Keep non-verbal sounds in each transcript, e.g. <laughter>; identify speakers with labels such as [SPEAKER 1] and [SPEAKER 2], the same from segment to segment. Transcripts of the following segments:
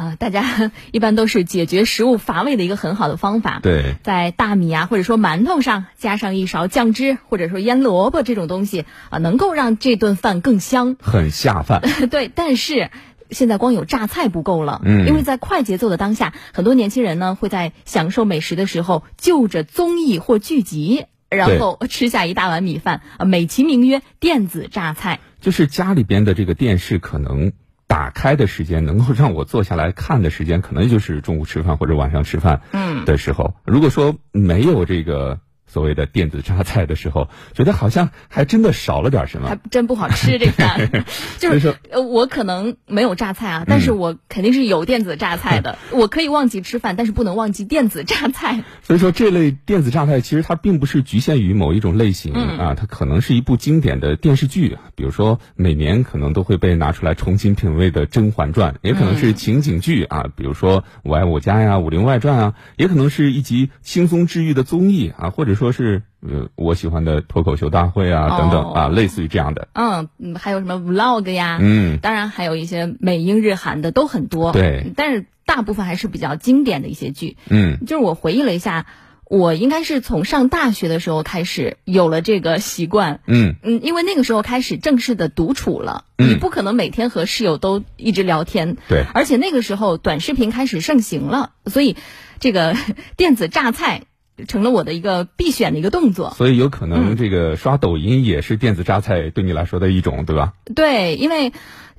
[SPEAKER 1] 啊，大家 <laughs> 一般都是解决食物乏味的一个很好的方法。
[SPEAKER 2] 对，
[SPEAKER 1] 在大米啊，或者说馒头上加上一勺酱汁，或者说腌萝卜这种东西啊，能够让这顿饭更香，
[SPEAKER 2] 很下饭。<laughs>
[SPEAKER 1] 对，但是现在光有榨菜不够了，
[SPEAKER 2] 嗯，
[SPEAKER 1] 因为在快节奏的当下，很多年轻人呢会在享受美食的时候就着综艺或剧集，然后吃下一大碗米饭，啊，美其名曰电子榨菜。
[SPEAKER 2] 就是家里边的这个电视可能。打开的时间能够让我坐下来看的时间，可能就是中午吃饭或者晚上吃饭的时候。如果说没有这个。所谓的电子榨菜的时候，觉得好像还真的少了点什么，
[SPEAKER 1] 还真不好吃。这 <laughs> 饭就是呃，我可能没有榨菜啊，但是我肯定是有电子榨菜的。我可以忘记吃饭，但是不能忘记电子榨菜。<laughs>
[SPEAKER 2] 所以说，这类电子榨菜其实它并不是局限于某一种类型啊，它可能是一部经典的电视剧，比如说每年可能都会被拿出来重新品味的《甄嬛传》，也可能是情景剧啊，比如说《我爱我家》呀，《武林外传》啊，也可能是一集轻松治愈的综艺啊，或者。说是呃，我喜欢的脱口秀大会啊，等等啊，类似于这样的。
[SPEAKER 1] 嗯，还有什么 vlog 呀？
[SPEAKER 2] 嗯，
[SPEAKER 1] 当然还有一些美英日韩的都很多。
[SPEAKER 2] 对，
[SPEAKER 1] 但是大部分还是比较经典的一些剧。
[SPEAKER 2] 嗯，
[SPEAKER 1] 就是我回忆了一下，我应该是从上大学的时候开始有了这个习惯。
[SPEAKER 2] 嗯
[SPEAKER 1] 嗯，因为那个时候开始正式的独处了，你不可能每天和室友都一直聊天。
[SPEAKER 2] 对，
[SPEAKER 1] 而且那个时候短视频开始盛行了，所以这个 <laughs> 电子榨菜。成了我的一个必选的一个动作，
[SPEAKER 2] 所以有可能这个刷抖音也是电子榨菜对你来说的一种，对吧？
[SPEAKER 1] 对，因为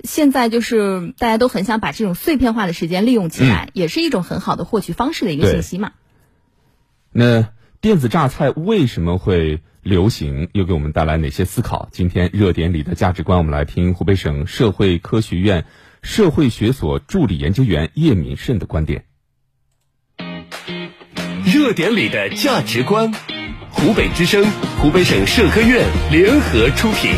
[SPEAKER 1] 现在就是大家都很想把这种碎片化的时间利用起来，也是一种很好的获取方式的一个信息嘛。
[SPEAKER 2] 那电子榨菜为什么会流行？又给我们带来哪些思考？今天热点里的价值观，我们来听湖北省社会科学院社会学所助理研究员叶敏胜的观点。
[SPEAKER 3] 热点里的价值观，湖北之声、湖北省社科院联合出品。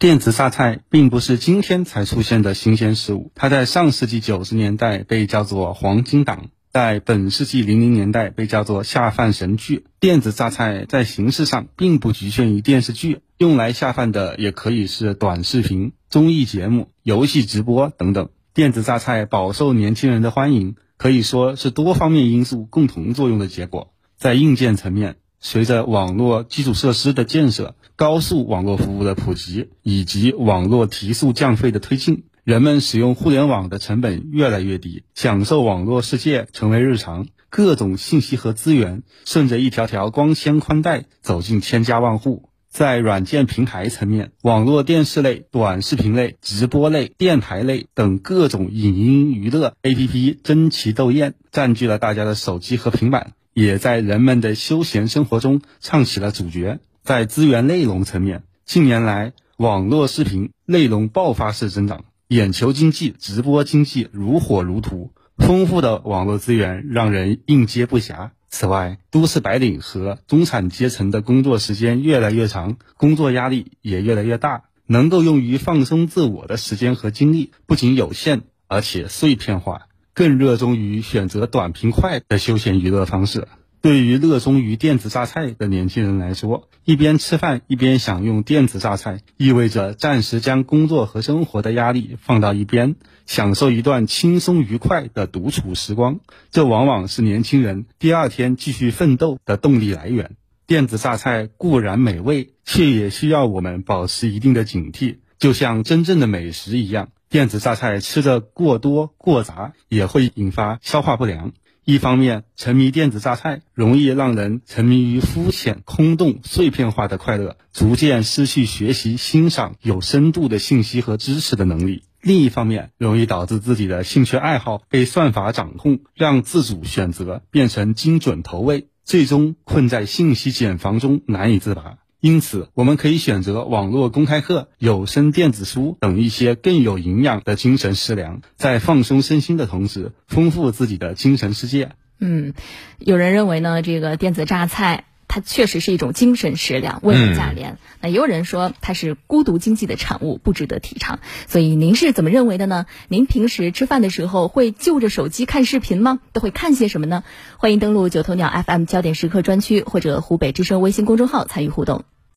[SPEAKER 4] 电子榨菜并不是今天才出现的新鲜事物，它在上世纪九十年代被叫做黄金档，在本世纪零零年代被叫做下饭神剧。电子榨菜在形式上并不局限于电视剧，用来下饭的也可以是短视频、综艺节目、游戏直播等等。电子榨菜饱受年轻人的欢迎，可以说是多方面因素共同作用的结果。在硬件层面，随着网络基础设施的建设、高速网络服务的普及以及网络提速降费的推进，人们使用互联网的成本越来越低，享受网络世界成为日常。各种信息和资源顺着一条条光纤宽带走进千家万户。在软件平台层面，网络电视类、短视频类、直播类、电台类等各种影音娱乐 APP 争奇斗艳，占据了大家的手机和平板，也在人们的休闲生活中唱起了主角。在资源内容层面，近年来网络视频内容爆发式增长，眼球经济、直播经济如火如荼，丰富的网络资源让人应接不暇。此外，都市白领和中产阶层的工作时间越来越长，工作压力也越来越大，能够用于放松自我的时间和精力不仅有限，而且碎片化，更热衷于选择短平快的休闲娱乐方式。对于热衷于电子榨菜的年轻人来说，一边吃饭一边享用电子榨菜，意味着暂时将工作和生活的压力放到一边，享受一段轻松愉快的独处时光。这往往是年轻人第二天继续奋斗的动力来源。电子榨菜固然美味，却也需要我们保持一定的警惕，就像真正的美食一样，电子榨菜吃的过多过杂，也会引发消化不良。一方面，沉迷电子榨菜容易让人沉迷于肤浅、空洞、碎片化的快乐，逐渐失去学习、欣赏有深度的信息和知识的能力；另一方面，容易导致自己的兴趣爱好被算法掌控，让自主选择变成精准投喂，最终困在信息茧房中难以自拔。因此，我们可以选择网络公开课、有声电子书等一些更有营养的精神食粮，在放松身心的同时，丰富自己的精神世界。
[SPEAKER 1] 嗯，有人认为呢，这个电子榨菜它确实是一种精神食粮，物美价廉。那也有人说它是孤独经济的产物，不值得提倡。所以您是怎么认为的呢？您平时吃饭的时候会就着手机看视频吗？都会看些什么呢？欢迎登录九头鸟 FM 焦点时刻专区或者湖北之声微信公众号参与互动。